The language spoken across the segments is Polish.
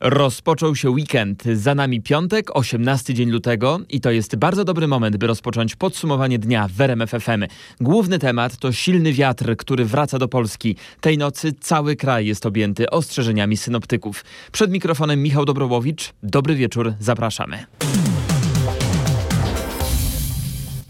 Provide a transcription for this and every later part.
Rozpoczął się weekend. Za nami piątek, 18 dzień lutego i to jest bardzo dobry moment, by rozpocząć podsumowanie dnia w RMF FM. Główny temat to silny wiatr, który wraca do Polski. Tej nocy cały kraj jest objęty ostrzeżeniami synoptyków. Przed mikrofonem Michał Dobrołowicz. Dobry wieczór, zapraszamy.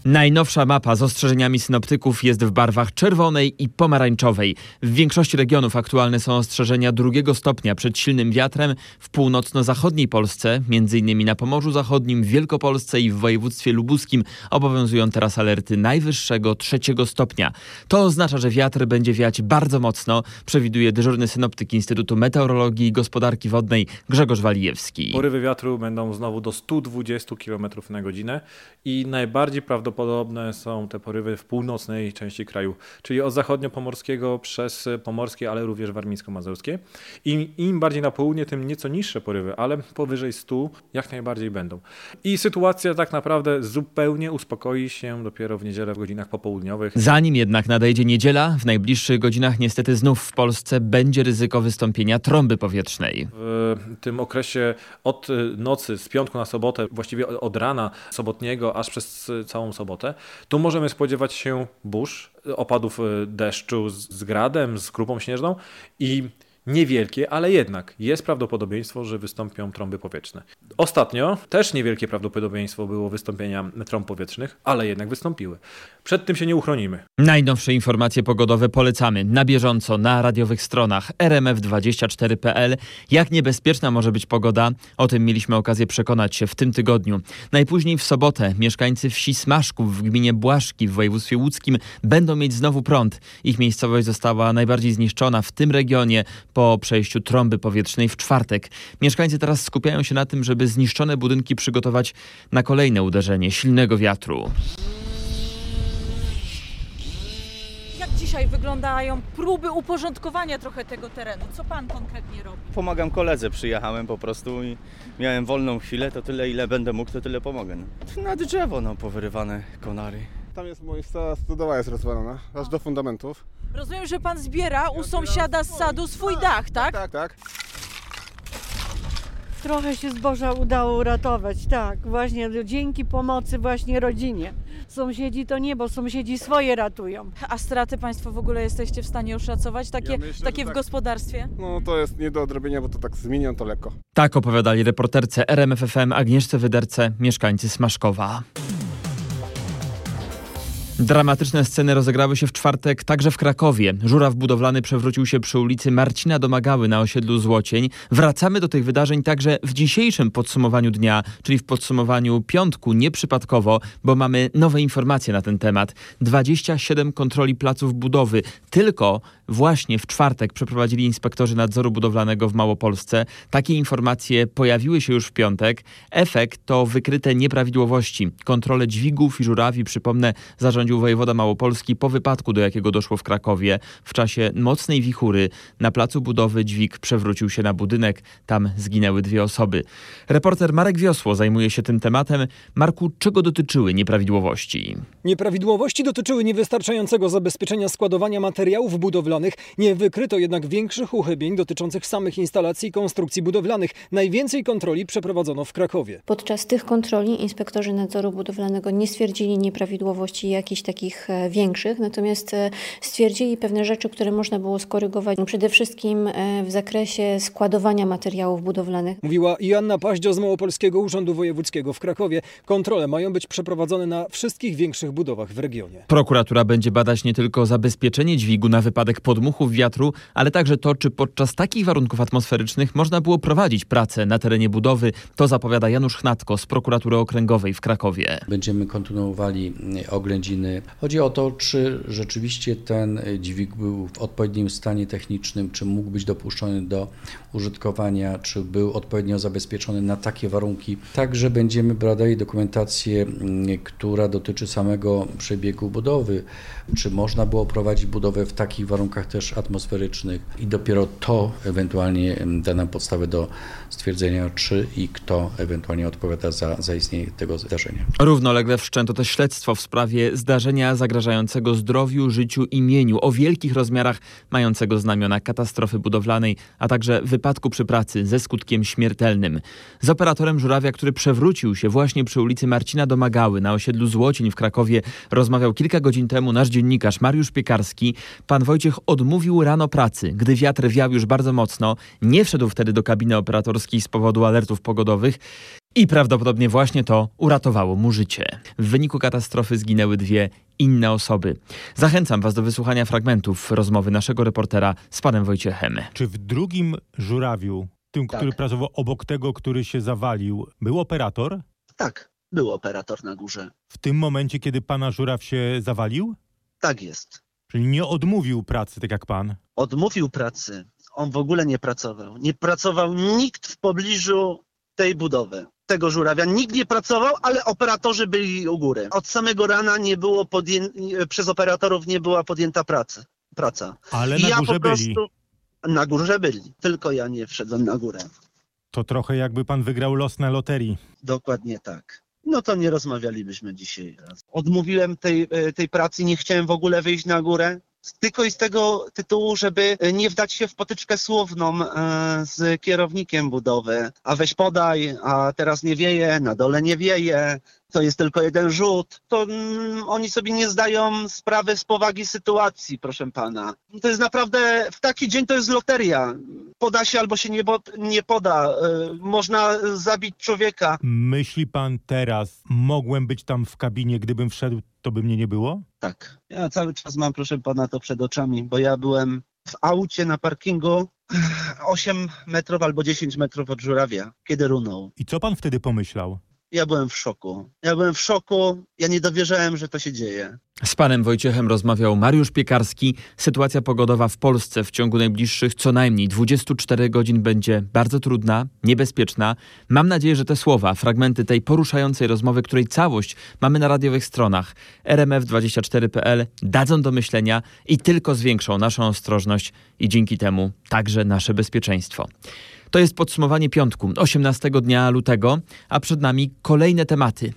Najnowsza mapa z ostrzeżeniami synoptyków jest w barwach czerwonej i pomarańczowej. W większości regionów aktualne są ostrzeżenia drugiego stopnia przed silnym wiatrem w północno-zachodniej Polsce, m.in. na Pomorzu Zachodnim, Wielkopolsce i w województwie lubuskim obowiązują teraz alerty najwyższego trzeciego stopnia. To oznacza, że wiatr będzie wiać bardzo mocno, przewiduje dyżurny synoptyk Instytutu Meteorologii i Gospodarki Wodnej Grzegorz Walijewski. Porywy wiatru będą znowu do 120 km na godzinę i najbardziej prawdopodobne prawdopodobne są te porywy w północnej części kraju, czyli od zachodnio-pomorskiego przez pomorskie, ale również warmińsko-mazurskie. I im bardziej na południe, tym nieco niższe porywy, ale powyżej 100 jak najbardziej będą. I sytuacja tak naprawdę zupełnie uspokoi się dopiero w niedzielę w godzinach popołudniowych. Zanim jednak nadejdzie niedziela, w najbliższych godzinach niestety znów w Polsce będzie ryzyko wystąpienia trąby powietrznej. W tym okresie od nocy z piątku na sobotę, właściwie od rana sobotniego aż przez całą sobotę, sobotę, tu możemy spodziewać się burz, opadów e, deszczu z gradem, z grupą śnieżną i Niewielkie, ale jednak jest prawdopodobieństwo, że wystąpią trąby powietrzne. Ostatnio też niewielkie prawdopodobieństwo było wystąpienia trąb powietrznych, ale jednak wystąpiły. Przed tym się nie uchronimy. Najnowsze informacje pogodowe polecamy na bieżąco na radiowych stronach rmf24.pl. Jak niebezpieczna może być pogoda? O tym mieliśmy okazję przekonać się w tym tygodniu. Najpóźniej w sobotę mieszkańcy wsi Smaszków w gminie Błaszki w województwie łódzkim będą mieć znowu prąd. Ich miejscowość została najbardziej zniszczona w tym regionie po przejściu trąby powietrznej w czwartek. Mieszkańcy teraz skupiają się na tym, żeby zniszczone budynki przygotować na kolejne uderzenie silnego wiatru. Jak dzisiaj wyglądają próby uporządkowania trochę tego terenu? Co pan konkretnie robi? Pomagam koledze, przyjechałem po prostu i miałem wolną chwilę, to tyle ile będę mógł, to tyle pomogę. No. Na drzewo no, powyrywane konary. Tam jest moja cała stodoła jest rozwalona, aż do fundamentów. Rozumiem, że pan zbiera u sąsiada z sadu swój dach, tak? Tak, tak. Trochę się zboża udało uratować, tak. Właśnie dzięki pomocy właśnie rodzinie. Sąsiedzi to nie, bo sąsiedzi swoje ratują. A straty państwo w ogóle jesteście w stanie oszacować? Takie, Ja myślę, takie że w tak. gospodarstwie? No to jest nie do odrobienia, bo to tak zmienią to lekko. Tak opowiadali reporterce RMFFM Agnieszce Wyderce, mieszkańcy Smaszkowa. Dramatyczne sceny rozegrały się w czwartek także w Krakowie. Żuraw budowlany przewrócił się przy ulicy Marcina Domagały na osiedlu Złocień. Wracamy do tych wydarzeń także w dzisiejszym podsumowaniu dnia, czyli w podsumowaniu piątku, nieprzypadkowo, bo mamy nowe informacje na ten temat. 27 kontroli placów budowy. Tylko właśnie w czwartek przeprowadzili inspektorzy nadzoru budowlanego w Małopolsce. Takie informacje pojawiły się już w piątek. Efekt to wykryte nieprawidłowości. Kontrole dźwigów i żurawi, przypomnę, zarządził wojewoda Małopolski po wypadku, do jakiego doszło w Krakowie. W czasie mocnej wichury na placu budowy dźwig przewrócił się na budynek. Tam zginęły dwie osoby. Reporter Marek Wiosło zajmuje się tym tematem. Marku, czego dotyczyły nieprawidłowości? Nieprawidłowości dotyczyły niewystarczającego zabezpieczenia składowania materiałów budowlanych. Nie wykryto jednak większych uchybień dotyczących samych instalacji i konstrukcji budowlanych. Najwięcej kontroli przeprowadzono w Krakowie. Podczas tych kontroli inspektorzy nadzoru budowlanego nie stwierdzili nieprawidłowości jakichś takich e, większych, natomiast e, stwierdzili pewne rzeczy, które można było skorygować. Przede wszystkim e, w zakresie składowania materiałów budowlanych. Mówiła Joanna Paździo z Małopolskiego Urzędu Wojewódzkiego w Krakowie. Kontrole mają być przeprowadzone na wszystkich większych budowach w regionie. Prokuratura będzie badać nie tylko zabezpieczenie dźwigu na wypadek podmuchów wiatru, ale także to, czy podczas takich warunków atmosferycznych można było prowadzić pracę na terenie budowy. To zapowiada Janusz Chnatko z prokuratury okręgowej w Krakowie. Będziemy kontynuowali oględziny. Chodzi o to, czy rzeczywiście ten dźwig był w odpowiednim stanie technicznym, czy mógł być dopuszczony do użytkowania, czy był odpowiednio zabezpieczony na takie warunki. Także będziemy badali dokumentację, która dotyczy samego przebiegu budowy, czy można było prowadzić budowę w takich warunkach też atmosferycznych i dopiero to ewentualnie da nam podstawę do stwierdzenia, czy i kto ewentualnie odpowiada za zaistnienie tego zdarzenia. Równolegle wszczęto też śledztwo w sprawie zdarzenia zdarzenia zagrażającego zdrowiu, życiu i mieniu o wielkich rozmiarach, mającego znamiona katastrofy budowlanej, a także wypadku przy pracy ze skutkiem śmiertelnym. Z operatorem żurawia, który przewrócił się właśnie przy ulicy Marcina Domagały na osiedlu Złocień w Krakowie, rozmawiał kilka godzin temu nasz dziennikarz Mariusz Piekarski. Pan Wojciech odmówił rano pracy, gdy wiatr wiał już bardzo mocno. Nie wszedł wtedy do kabiny operatorskiej z powodu alertów pogodowych. I prawdopodobnie właśnie to uratowało mu życie. W wyniku katastrofy zginęły dwie inne osoby. Zachęcam Was do wysłuchania fragmentów rozmowy naszego reportera z panem Wojciechem. Czy w drugim żurawiu, tym, Tak. który pracował obok tego, który się zawalił, był operator? Tak, był operator na górze. W tym momencie, kiedy pana żuraw się zawalił? Tak jest. Czyli nie odmówił pracy, tak jak pan? Odmówił pracy. On w ogóle nie pracował. Nie pracował nikt w pobliżu tej budowy, tego żurawia. Nikt nie pracował, ale operatorzy byli u góry. Od samego rana nie było podję... przez operatorów nie była podjęta praca. praca. Ale I na ja górze po byli. prostu na górze byli. Tylko ja nie wszedłem na górę. To trochę jakby pan wygrał los na loterii. Dokładnie tak. No to nie rozmawialibyśmy dzisiaj. Odmówiłem tej, e, tej pracy, nie chciałem w ogóle wyjść na górę. Tylko i z tego tytułu, żeby nie wdać się w potyczkę słowną e, z kierownikiem budowy. A weź podaj, a teraz nie wieje, na dole nie wieje, to jest tylko jeden rzut. To mm, oni sobie nie zdają sprawy z powagi sytuacji, proszę pana. To jest naprawdę, w taki dzień to jest loteria. Poda się albo się nie, nie poda. E, można zabić człowieka. Myśli pan teraz, mogłem być tam w kabinie, gdybym wszedł, to by mnie nie było? Tak. Ja cały czas mam, proszę pana, to przed oczami, bo ja byłem w aucie na parkingu 8 metrów albo 10 metrów od żurawia, kiedy runął. I co pan wtedy pomyślał? Ja byłem w szoku. Ja byłem w szoku, ja nie dowierzałem, że to się dzieje. Z panem Wojciechem rozmawiał Mariusz Piekarski. Sytuacja pogodowa w Polsce w ciągu najbliższych co najmniej 24 godzin będzie bardzo trudna, niebezpieczna. Mam nadzieję, że te słowa, fragmenty tej poruszającej rozmowy, której całość mamy na radiowych stronach rmf24.pl dadzą do myślenia i tylko zwiększą naszą ostrożność i dzięki temu także nasze bezpieczeństwo. To jest podsumowanie piątku, 18 dnia lutego, a przed nami kolejne tematy.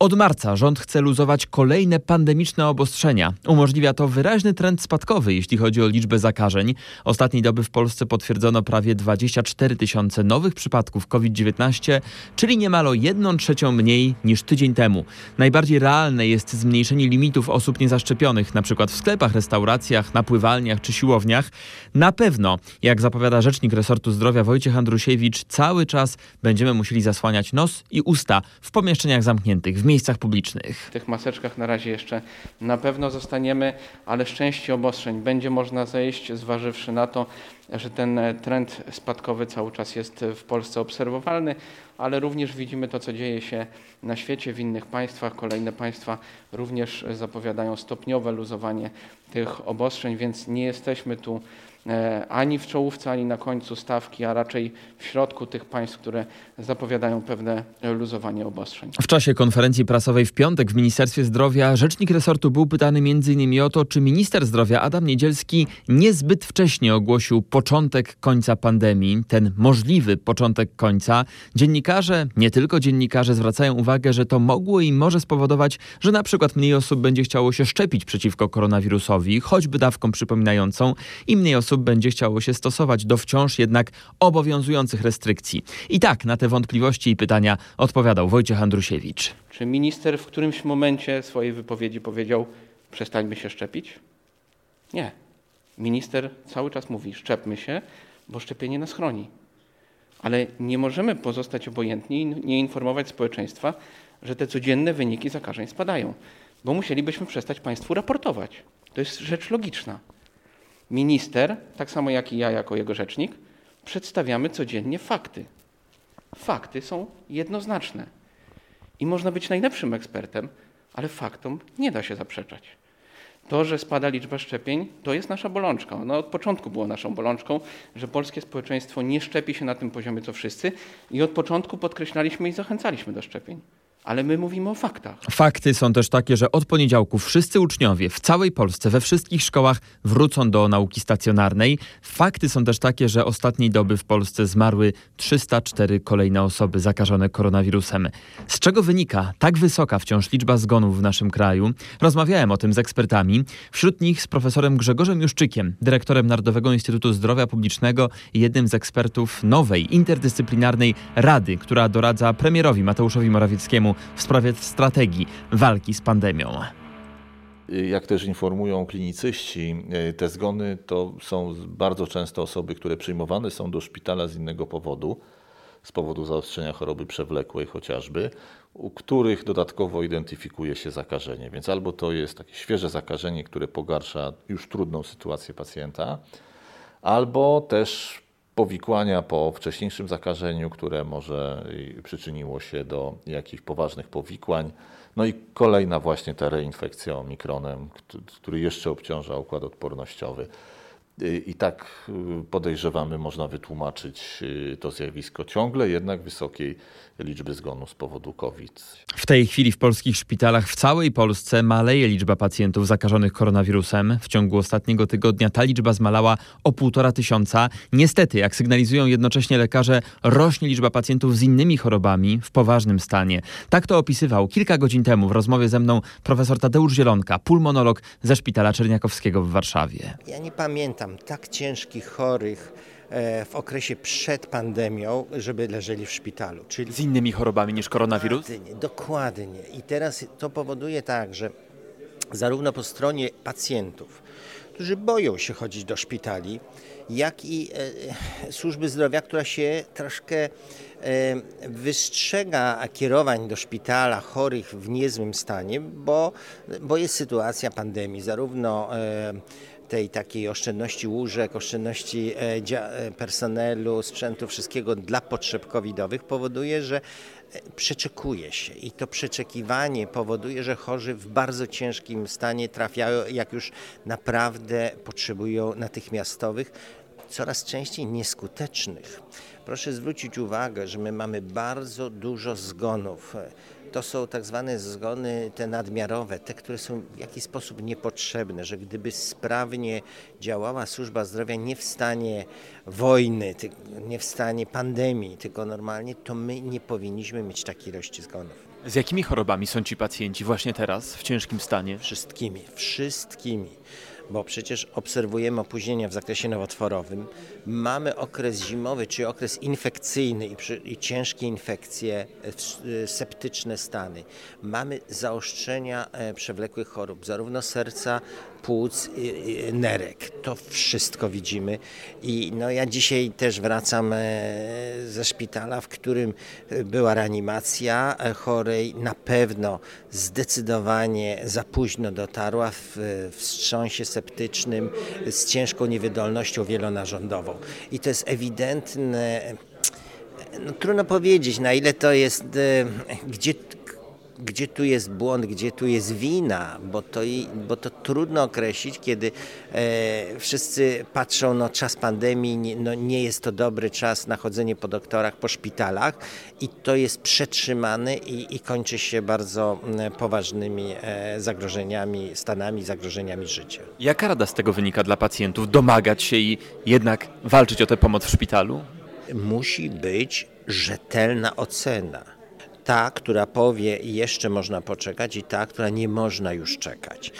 Od marca rząd chce luzować kolejne pandemiczne obostrzenia. Umożliwia to wyraźny trend spadkowy, jeśli chodzi o liczbę zakażeń. Ostatniej doby w Polsce potwierdzono prawie 24 tysiące nowych przypadków COVID-19, czyli niemal o 1 trzecią mniej niż tydzień temu. Najbardziej realne jest zmniejszenie limitów osób niezaszczepionych, przykład w sklepach, restauracjach, napływalniach czy siłowniach. Na pewno, jak zapowiada rzecznik resortu zdrowia Wojciech Andrusiewicz, cały czas będziemy musieli zasłaniać nos i usta w pomieszczeniach zamkniętych, w miejscach publicznych. W tych maseczkach na razie jeszcze na pewno zostaniemy, ale z części obostrzeń będzie można zejść, zważywszy na to, że ten trend spadkowy cały czas jest w Polsce obserwowalny, ale również widzimy to, co dzieje się na świecie, w innych państwach. Kolejne państwa również zapowiadają stopniowe luzowanie tych obostrzeń, więc nie jesteśmy tu ani w czołówce, ani na końcu stawki, a raczej w środku tych państw, które zapowiadają pewne luzowanie obostrzeń. W czasie konferencji prasowej w piątek w Ministerstwie Zdrowia rzecznik resortu był pytany m.in. o to, czy minister zdrowia Adam Niedzielski niezbyt wcześnie ogłosił początek końca pandemii, ten możliwy początek końca. Dziennikarze, nie tylko dziennikarze, zwracają uwagę, że to mogło i może spowodować, że na przykład mniej osób będzie chciało się szczepić przeciwko koronawirusowi, choćby dawką przypominającą, i mniej osób będzie chciało się stosować do wciąż jednak obowiązujących restrykcji. I tak na te wątpliwości i pytania odpowiadał Wojciech Andrusiewicz. Czy minister w którymś momencie swojej wypowiedzi powiedział: przestańmy się szczepić? Nie. Minister cały czas mówi: szczepmy się, bo szczepienie nas chroni. Ale nie możemy pozostać obojętni i nie informować społeczeństwa, że te codzienne wyniki zakażeń spadają, bo musielibyśmy przestać Państwu raportować. To jest rzecz logiczna. Minister, tak samo jak i ja, jako jego rzecznik, przedstawiamy codziennie fakty. Fakty są jednoznaczne. I można być najlepszym ekspertem, ale faktom nie da się zaprzeczać. To, że spada liczba szczepień, to jest nasza bolączka. Ono od początku było naszą bolączką, że polskie społeczeństwo nie szczepi się na tym poziomie co wszyscy i od początku podkreślaliśmy i zachęcaliśmy do szczepień. Ale my mówimy o faktach. Fakty są też takie, że od poniedziałku wszyscy uczniowie w całej Polsce, we wszystkich szkołach wrócą do nauki stacjonarnej. Fakty są też takie, że ostatniej doby w Polsce zmarły 304 kolejne osoby zakażone koronawirusem. Z czego wynika tak wysoka wciąż liczba zgonów w naszym kraju? Rozmawiałem o tym z ekspertami, wśród nich z profesorem Grzegorzem Juszczykiem, dyrektorem Narodowego Instytutu Zdrowia Publicznego i jednym z ekspertów nowej, interdyscyplinarnej rady, która doradza premierowi Mateuszowi Morawieckiemu w sprawie strategii walki z pandemią. Jak też informują klinicyści, te zgony to są bardzo często osoby, które przyjmowane są do szpitala z innego powodu, z powodu zaostrzenia choroby przewlekłej chociażby, u których dodatkowo identyfikuje się zakażenie. Więc albo to jest takie świeże zakażenie, które pogarsza już trudną sytuację pacjenta, albo też powikłania po wcześniejszym zakażeniu, które może przyczyniło się do jakichś poważnych powikłań. No i kolejna właśnie ta reinfekcja omikronem, który jeszcze obciąża układ odpornościowy. I tak podejrzewamy, można wytłumaczyć to zjawisko ciągle jednak wysokiej liczby zgonów z powodu COVID. W tej chwili w polskich szpitalach w całej Polsce maleje liczba pacjentów zakażonych koronawirusem. W ciągu ostatniego tygodnia ta liczba zmalała o półtora tysiąca. Niestety, jak sygnalizują jednocześnie lekarze, rośnie liczba pacjentów z innymi chorobami w poważnym stanie. Tak to opisywał kilka godzin temu w rozmowie ze mną profesor Tadeusz Zielonka, pulmonolog ze Szpitala Czerniakowskiego w Warszawie. Ja nie pamiętam tak ciężkich chorych w okresie przed pandemią, żeby leżeli w szpitalu. Czyli z innymi chorobami niż koronawirus? Dokładnie, dokładnie. I teraz to powoduje tak, że zarówno po stronie pacjentów, którzy boją się chodzić do szpitali, jak i e, służby zdrowia, która się troszkę e, wystrzega kierowań do szpitala chorych w niezłym stanie, bo, bo jest sytuacja pandemii, zarówno e, tej takiej oszczędności łóżek, oszczędności personelu, sprzętu, wszystkiego dla potrzeb covidowych powoduje, że przeczekuje się i to przeczekiwanie powoduje, że chorzy w bardzo ciężkim stanie trafiają, jak już naprawdę potrzebują natychmiastowych, coraz częściej nieskutecznych. Proszę zwrócić uwagę, że my mamy bardzo dużo zgonów. To są tak zwane zgony te nadmiarowe, te, które są w jakiś sposób niepotrzebne, że gdyby sprawnie działała służba zdrowia nie w stanie wojny, nie w stanie pandemii, tylko normalnie, to my nie powinniśmy mieć takiej ilości zgonów. Z jakimi chorobami są ci pacjenci właśnie teraz w ciężkim stanie? Wszystkimi, wszystkimi bo przecież obserwujemy opóźnienia w zakresie nowotworowym. Mamy okres zimowy, czy okres infekcyjny i, przy, i ciężkie infekcje, e, septyczne stany. Mamy zaostrzenia e, przewlekłych chorób, zarówno serca, płuc, nerek. To wszystko widzimy. I no, ja dzisiaj też wracam e, ze szpitala, w którym była reanimacja chorej. Na pewno zdecydowanie za późno dotarła w, wstrząsie septycznym z ciężką niewydolnością wielonarządową. I to jest ewidentne. No, trudno powiedzieć, na ile to jest, e, gdzie, gdzie tu jest błąd, gdzie tu jest wina, bo to, bo to trudno określić, kiedy e, wszyscy patrzą, no czas pandemii, nie, no nie jest to dobry czas na chodzenie po doktorach, po szpitalach i to jest przetrzymane i, i kończy się bardzo poważnymi e, zagrożeniami, stanami, zagrożeniami życia. Jaka rada z tego wynika dla pacjentów? Domagać się i jednak walczyć o tę pomoc w szpitalu? Musi być rzetelna ocena ta, która powie jeszcze można poczekać i ta, która nie można już czekać.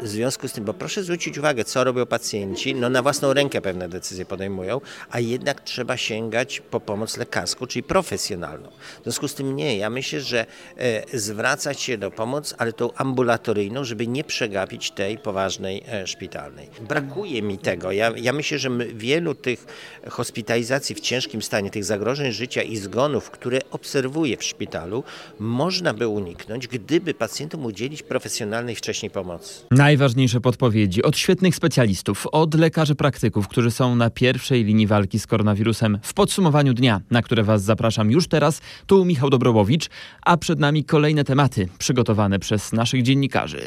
W związku z tym, bo proszę zwrócić uwagę, co robią pacjenci, no na własną rękę pewne decyzje podejmują, a jednak trzeba sięgać po pomoc lekarską, czyli profesjonalną. W związku z tym nie, ja myślę, że e, zwracać się do pomocy, ale tą ambulatoryjną, żeby nie przegapić tej poważnej e, szpitalnej. Brakuje mi tego. Ja, ja myślę, że wielu tych hospitalizacji w ciężkim stanie, tych zagrożeń życia i zgonów, które obserwuję w szpitalu, szpitalu można by uniknąć, gdyby pacjentom udzielić profesjonalnej wcześniej pomocy. Najważniejsze podpowiedzi od świetnych specjalistów, od lekarzy praktyków, którzy są na pierwszej linii walki z koronawirusem w podsumowaniu dnia, na które Was zapraszam już teraz. Tu Michał Dobrołowicz, a przed nami kolejne tematy przygotowane przez naszych dziennikarzy.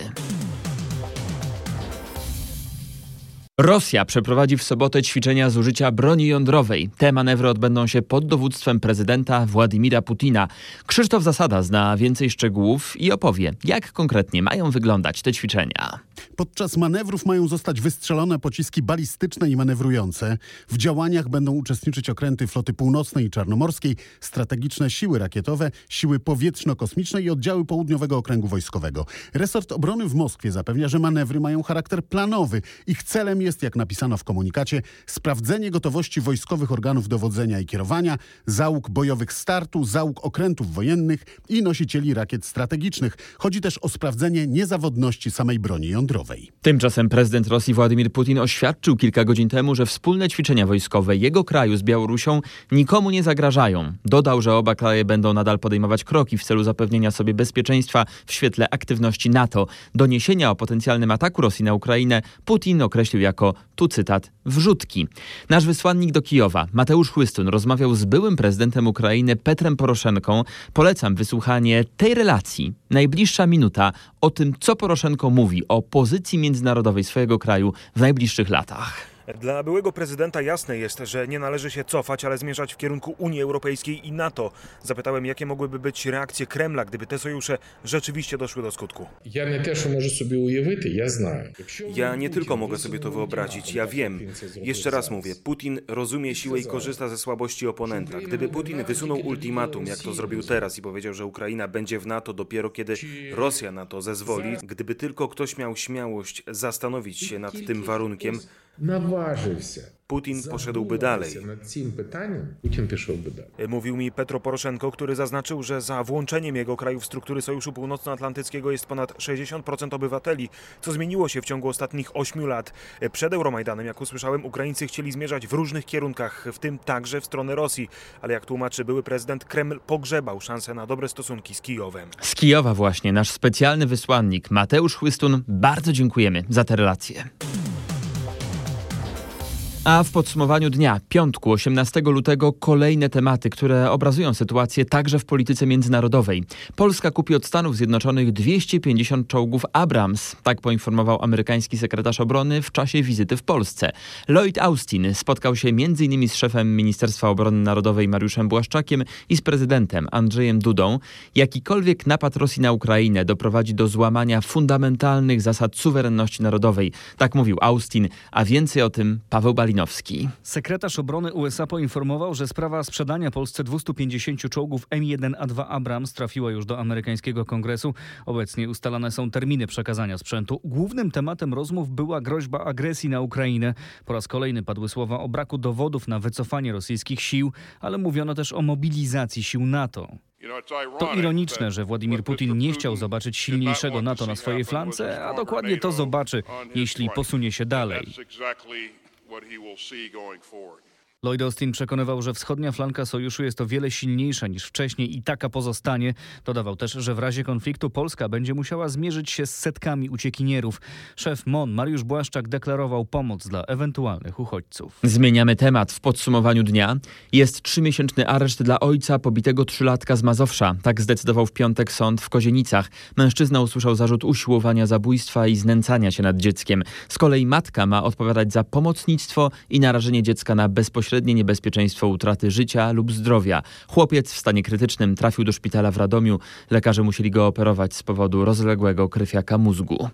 Rosja przeprowadzi w sobotę ćwiczenia z użycia broni jądrowej. Te manewry odbędą się pod dowództwem prezydenta Władimira Putina. Krzysztof Zasada zna więcej szczegółów i opowie, jak konkretnie mają wyglądać te ćwiczenia. Podczas manewrów mają zostać wystrzelone pociski balistyczne i manewrujące. W działaniach będą uczestniczyć okręty floty północnej i czarnomorskiej, strategiczne siły rakietowe, siły powietrzno-kosmiczne i oddziały południowego okręgu wojskowego. Resort obrony w Moskwie zapewnia, że manewry mają charakter planowy. Ich celem jest, jak napisano w komunikacie, sprawdzenie gotowości wojskowych organów dowodzenia i kierowania, załóg bojowych startu, załóg okrętów wojennych i nosicieli rakiet strategicznych. Chodzi też o sprawdzenie niezawodności samej broni jądrowej. Tymczasem prezydent Rosji Władimir Putin oświadczył kilka godzin temu, że wspólne ćwiczenia wojskowe jego kraju z Białorusią nikomu nie zagrażają. Dodał, że oba kraje będą nadal podejmować kroki w celu zapewnienia sobie bezpieczeństwa w świetle aktywności NATO. Doniesienia o potencjalnym ataku Rosji na Ukrainę Putin określił jako, tu cytat, wrzutki. Nasz wysłannik do Kijowa, Mateusz Chłystun, rozmawiał z byłym prezydentem Ukrainy Petrem Poroszenką. Polecam wysłuchanie tej relacji. Najbliższa minuta o tym, co Poroszenko mówi o pozycji międzynarodowej swojego kraju w najbliższych latach. Dla byłego prezydenta jasne jest, że nie należy się cofać, ale zmierzać w kierunku Unii Europejskiej i NATO. Zapytałem, jakie mogłyby być reakcje Kremla, gdyby te sojusze rzeczywiście doszły do skutku. Ja nie tylko mogę sobie to wyobrazić, ja wiem. Jeszcze raz mówię, Putin rozumie siłę i korzysta ze słabości oponenta. Gdyby Putin wysunął ultimatum, jak to zrobił teraz i powiedział, że Ukraina będzie w NATO dopiero kiedy Rosja na to zezwoli, gdyby tylko ktoś miał śmiałość zastanowić się nad tym warunkiem, Putin poszedłby dalej. Mówił mi Petro Poroszenko, który zaznaczył, że za włączeniem jego kraju w struktury Sojuszu Północnoatlantyckiego jest ponad 60% obywateli, co zmieniło się w ciągu ostatnich 8 lat. Przed Euromajdanem, jak usłyszałem, Ukraińcy chcieli zmierzać w różnych kierunkach, w tym także w stronę Rosji, ale jak tłumaczy były prezydent, Kreml pogrzebał szansę na dobre stosunki z Kijowem. Z Kijowa właśnie nasz specjalny wysłannik Mateusz Chłystun. Bardzo dziękujemy za te relacje. A w podsumowaniu dnia, piątku 18 lutego, kolejne tematy, które obrazują sytuację także w polityce międzynarodowej. Polska kupi od Stanów Zjednoczonych 250 czołgów Abrams, tak poinformował amerykański sekretarz obrony w czasie wizyty w Polsce. Lloyd Austin spotkał się m.in. z szefem Ministerstwa Obrony Narodowej Mariuszem Błaszczakiem i z prezydentem Andrzejem Dudą. Jakikolwiek napad Rosji na Ukrainę doprowadzi do złamania fundamentalnych zasad suwerenności narodowej. Tak mówił Austin, a więcej o tym Paweł Balinowski. Sekretarz obrony USA poinformował, że sprawa sprzedania Polsce 250 czołgów M1A2 Abrams trafiła już do amerykańskiego kongresu. Obecnie ustalane są terminy przekazania sprzętu. Głównym tematem rozmów była groźba agresji na Ukrainę. Po raz kolejny padły słowa o braku dowodów na wycofanie rosyjskich sił, ale mówiono też o mobilizacji sił NATO. To ironiczne, że Władimir Putin nie chciał zobaczyć silniejszego NATO na swojej flance, a dokładnie to zobaczy, jeśli posunie się dalej. what he will see going forward. Lloyd Austin przekonywał, że wschodnia flanka sojuszu jest o wiele silniejsza niż wcześniej i taka pozostanie. Dodawał też, że w razie konfliktu Polska będzie musiała zmierzyć się z setkami uciekinierów. Szef MON Mariusz Błaszczak deklarował pomoc dla ewentualnych uchodźców. Zmieniamy temat. W podsumowaniu dnia jest trzymiesięczny areszt dla ojca pobitego trzylatka z Mazowsza. Tak zdecydował w piątek sąd w Kozienicach. Mężczyzna usłyszał zarzut usiłowania zabójstwa i znęcania się nad dzieckiem. Z kolei matka ma odpowiadać za pomocnictwo i narażenie dziecka na bezpośrednie bezpośrednie niebezpieczeństwo utraty życia lub zdrowia. Chłopiec w stanie krytycznym trafił do szpitala w Radomiu. Lekarze musieli go operować z powodu rozległego krwiaka mózgu.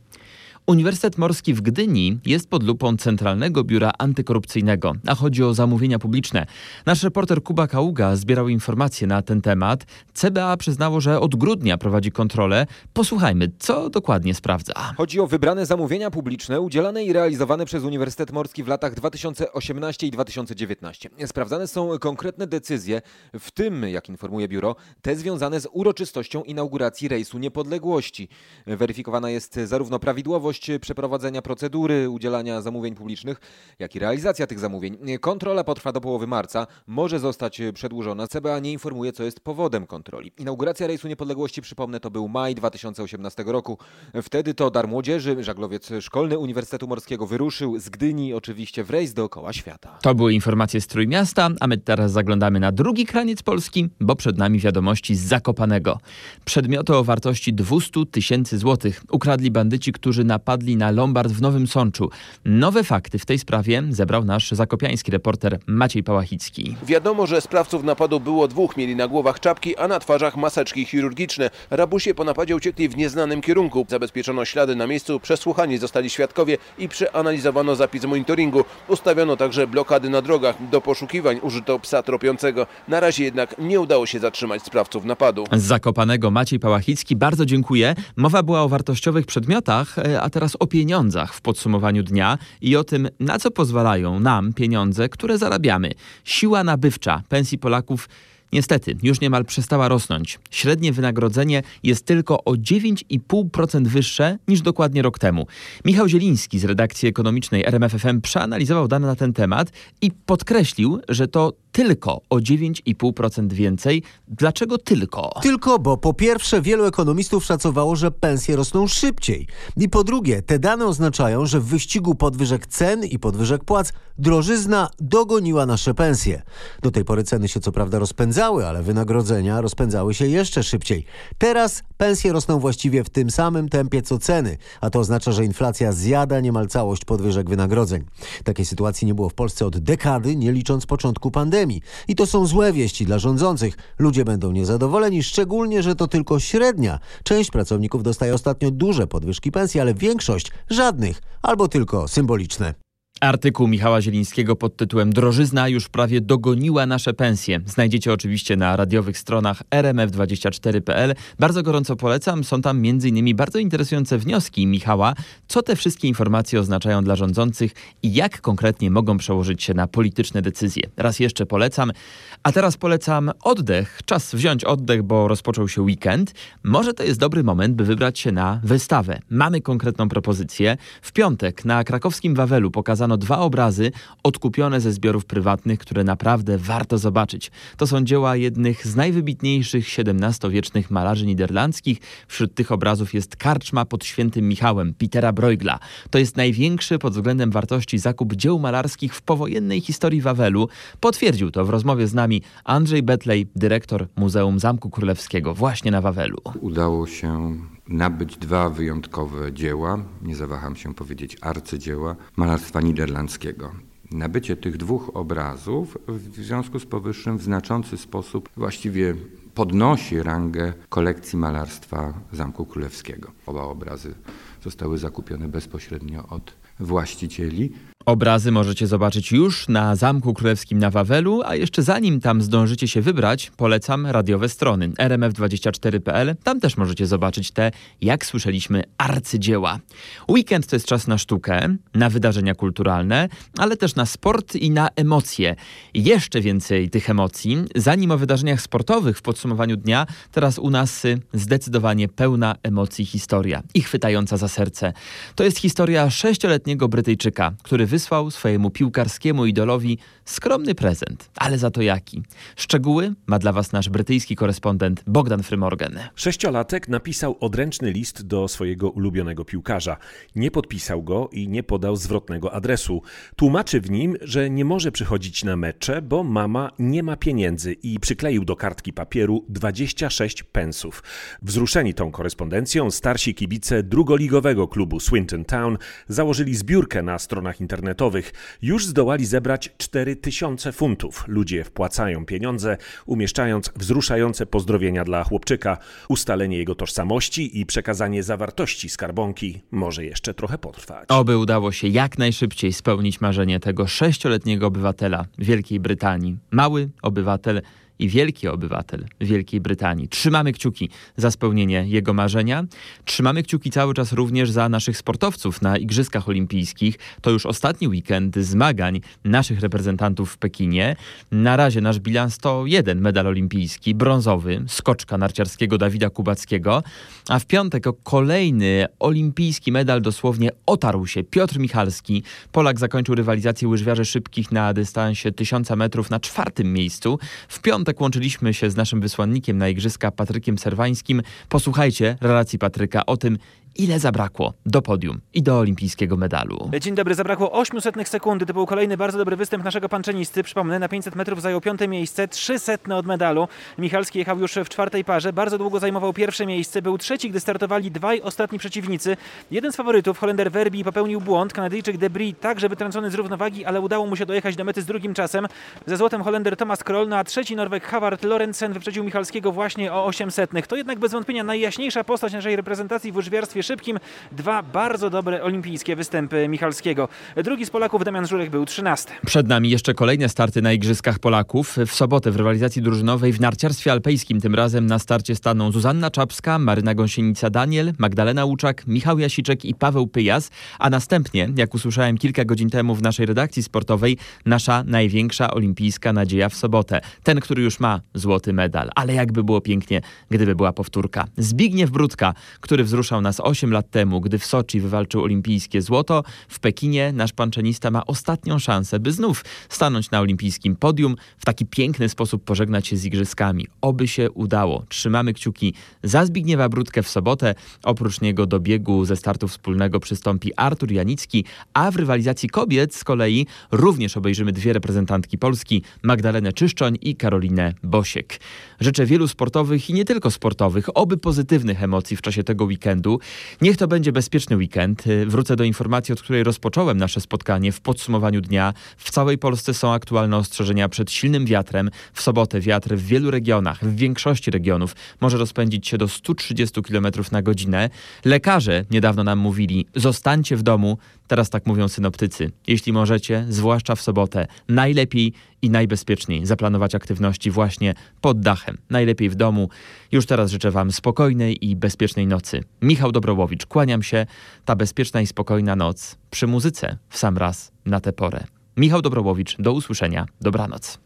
Uniwersytet Morski w Gdyni jest pod lupą Centralnego Biura Antykorupcyjnego, a chodzi o zamówienia publiczne. Nasz reporter Kuba Kaługa zbierał informacje na ten temat. CBA przyznało, że od grudnia prowadzi kontrolę. Posłuchajmy, co dokładnie sprawdza. Chodzi o wybrane zamówienia publiczne udzielane i realizowane przez Uniwersytet Morski w latach 2018 i 2019. Sprawdzane są konkretne decyzje, w tym, jak informuje biuro, te związane z uroczystością inauguracji rejsu niepodległości. Weryfikowana jest zarówno prawidłowość przeprowadzenia procedury udzielania zamówień publicznych, jak i realizacja tych zamówień. Kontrola potrwa do połowy marca, może zostać przedłużona. CBA nie informuje, co jest powodem kontroli. Inauguracja rejsu niepodległości, przypomnę, to był maj 2018 roku. Wtedy to Dar Młodzieży, żaglowiec szkolny Uniwersytetu Morskiego wyruszył z Gdyni oczywiście w rejs dookoła świata. To były informacje z Trójmiasta, a my teraz zaglądamy na drugi kraniec Polski, bo przed nami wiadomości z Zakopanego. Przedmioty o wartości 200 tysięcy złotych ukradli bandyci, którzy na napadli na Lombard w Nowym Sączu. Nowe fakty w tej sprawie zebrał nasz zakopiański reporter Maciej Pałachicki. Wiadomo, że sprawców napadu było dwóch. Mieli na głowach czapki, a na twarzach maseczki chirurgiczne. Rabusie po napadzie uciekli w nieznanym kierunku. Zabezpieczono ślady na miejscu, przesłuchani zostali świadkowie i przeanalizowano zapis monitoringu. Ustawiono także blokady na drogach. Do poszukiwań użyto psa tropiącego. Na razie jednak nie udało się zatrzymać sprawców napadu. Z Zakopanego Maciej Pałachicki, bardzo dziękuję. Mowa była o wartościowych przedmiotach, e, a teraz o pieniądzach w podsumowaniu dnia i o tym, na co pozwalają nam pieniądze, które zarabiamy. Siła nabywcza pensji Polaków Niestety, już niemal przestała rosnąć. Średnie wynagrodzenie jest tylko o 9,5% wyższe niż dokładnie rok temu. Michał Zieliński z redakcji ekonomicznej RMFFM przeanalizował dane na ten temat i podkreślił, że to tylko o 9,5% więcej. Dlaczego tylko? Tylko, bo po pierwsze wielu ekonomistów szacowało, że pensje rosną szybciej. I po drugie, te dane oznaczają, że w wyścigu podwyżek cen i podwyżek płac drożyzna dogoniła nasze pensje. Do tej pory ceny się co prawda rozpędzały, ale wynagrodzenia rozpędzały się jeszcze szybciej. Teraz pensje rosną właściwie w tym samym tempie co ceny, a to oznacza, że inflacja zjada niemal całość podwyżek wynagrodzeń. Takiej sytuacji nie było w Polsce od dekady, nie licząc początku pandemii. I to są złe wieści dla rządzących. Ludzie będą niezadowoleni, szczególnie, że to tylko średnia. Część pracowników dostaje ostatnio duże podwyżki pensji, ale większość żadnych albo tylko symboliczne. Artykuł Michała Zielińskiego pod tytułem Drożyzna już prawie dogoniła nasze pensje. Znajdziecie oczywiście na radiowych stronach rmf24.pl. Bardzo gorąco polecam. Są tam m.in. bardzo interesujące wnioski Michała, co te wszystkie informacje oznaczają dla rządzących i jak konkretnie mogą przełożyć się na polityczne decyzje. Raz jeszcze polecam. A teraz polecam oddech. Czas wziąć oddech, bo rozpoczął się weekend. Może to jest dobry moment, by wybrać się na wystawę. Mamy konkretną propozycję. W piątek na krakowskim Wawelu pokazano dwa obrazy odkupione ze zbiorów prywatnych, które naprawdę warto zobaczyć. To są dzieła jednych z najwybitniejszych XVII-wiecznych malarzy niderlandzkich. Wśród tych obrazów jest Karczma pod Świętym Michałem Petera Bruegla. To jest największy pod względem wartości zakup dzieł malarskich w powojennej historii Wawelu. Potwierdził to w rozmowie z nami Andrzej Betlej, dyrektor Muzeum Zamku Królewskiego właśnie na Wawelu. Udało się nabyć dwa wyjątkowe dzieła, nie zawaham się powiedzieć arcydzieła, malarstwa niderlandzkiego. Nabycie tych dwóch obrazów w związku z powyższym w znaczący sposób właściwie podnosi rangę kolekcji malarstwa Zamku Królewskiego. Oba obrazy zostały zakupione bezpośrednio od właścicieli. Obrazy możecie zobaczyć już na Zamku Królewskim na Wawelu, a jeszcze zanim tam zdążycie się wybrać, polecam radiowe strony rmf24.pl. Tam też możecie zobaczyć te, jak słyszeliśmy, arcydzieła. Weekend to jest czas na sztukę, na wydarzenia kulturalne, ale też na sport i na emocje. Jeszcze więcej tych emocji. Zanim o wydarzeniach sportowych w podsumowaniu dnia, teraz u nas y, zdecydowanie pełna emocji historia i chwytająca za serce. To jest historia sześcioletniego Brytyjczyka, który wysłał swojemu piłkarskiemu idolowi skromny prezent, ale za to jaki. Szczegóły ma dla Was nasz brytyjski korespondent Bogdan Frymorgan. Sześciolatek napisał odręczny list do swojego ulubionego piłkarza. Nie podpisał go i nie podał zwrotnego adresu. Tłumaczy w nim, że nie może przychodzić na mecze, bo mama nie ma pieniędzy i przykleił do kartki papieru 26 pensów. Wzruszeni tą korespondencją, starsi kibice drugoligowego klubu Swinton Town założyli zbiórkę na stronach internetowych. Już zdołali zebrać 4000 funtów. Ludzie wpłacają pieniądze, umieszczając wzruszające pozdrowienia dla chłopczyka. Ustalenie jego tożsamości i przekazanie zawartości skarbonki może jeszcze trochę potrwać. Oby udało się jak najszybciej spełnić marzenie tego sześcioletniego obywatela Wielkiej Brytanii. Mały obywatel i wielki obywatel Wielkiej Brytanii. Trzymamy kciuki za spełnienie jego marzenia. Trzymamy kciuki cały czas również za naszych sportowców na Igrzyskach Olimpijskich. To już ostatni weekend zmagań naszych reprezentantów w Pekinie. Na razie nasz bilans to jeden medal olimpijski, brązowy, skoczka narciarskiego Dawida Kubackiego, a w piątek o kolejny olimpijski medal dosłownie otarł się Piotr Michalski. Polak zakończył rywalizację łyżwiarzy szybkich na dystansie 1000 metrów na czwartym miejscu. W piątek piątek łączyliśmy się z naszym wysłannikiem na Igrzyska Patrykiem Serwańskim. Posłuchajcie relacji Patryka o tym, ile zabrakło do podium i do olimpijskiego medalu. Dzień dobry, zabrakło 800 sekundy. To był kolejny bardzo dobry występ naszego panczenisty. Przypomnę, na 500 metrów zajął piąte miejsce, 300 od medalu. Michalski jechał już w czwartej parze, bardzo długo zajmował pierwsze miejsce. Był trzeci, gdy startowali dwaj ostatni przeciwnicy. Jeden z faworytów, Holender Verbi, popełnił błąd. Kanadyjczyk Debris także wytrącony z równowagi, ale udało mu się dojechać do mety z drugim czasem. Ze złotem Holender Thomas Kroll, no a trzeci Norweg Havard Lorentzen wyprzedził Michalskiego właśnie o 800. To jednak bez wątpienia najjaśniejsza postać naszej reprezentacji w łyżwiarstwie szybkim. Dwa bardzo dobre olimpijskie występy Michalskiego. Drugi z Polaków, Damian Żurek, był 13. Przed nami jeszcze kolejne starty na Igrzyskach Polaków. W sobotę w rywalizacji drużynowej w narciarstwie alpejskim tym razem na starcie staną Zuzanna Czapska, Maryna Gąsienica-Daniel, Magdalena Łuczak, Michał Jasiczek i Paweł Pyjas, a następnie, jak usłyszałem kilka godzin temu w naszej redakcji sportowej, nasza największa olimpijska nadzieja w sobotę. Ten, który już ma złoty medal. Ale jakby było pięknie, gdyby była powtórka. Zbigniew Brudka, który wzruszał nas 8 lat temu, gdy w Soczi wywalczył olimpijskie złoto, w Pekinie nasz panczenista ma ostatnią szansę, by znów stanąć na olimpijskim podium, w taki piękny sposób pożegnać się z igrzyskami. Oby się udało. Trzymamy kciuki za Zbigniewa Brudkę w sobotę. Oprócz niego do biegu ze startu wspólnego przystąpi Artur Janicki, a w rywalizacji kobiet z kolei również obejrzymy dwie reprezentantki Polski, Magdalenę Czyszczoń i Karolinę Bosiek. Życzę wielu sportowych i nie tylko sportowych, oby pozytywnych emocji w czasie tego weekendu. Niech to będzie bezpieczny weekend. Wrócę do informacji, od której rozpocząłem nasze spotkanie w podsumowaniu dnia. W całej Polsce są aktualne ostrzeżenia przed silnym wiatrem. W sobotę wiatr w wielu regionach, w większości regionów może rozpędzić się do 130 km na godzinę. Lekarze niedawno nam mówili, zostańcie w domu. Teraz tak mówią synoptycy. Jeśli możecie, zwłaszcza w sobotę, najlepiej i najbezpieczniej zaplanować aktywności właśnie pod dachem. Najlepiej w domu. Już teraz życzę Wam spokojnej i bezpiecznej nocy. Michał Dobrołowicz, kłaniam się. Ta bezpieczna i spokojna noc przy muzyce w sam raz na tę porę. Michał Dobrołowicz, do usłyszenia. Dobranoc.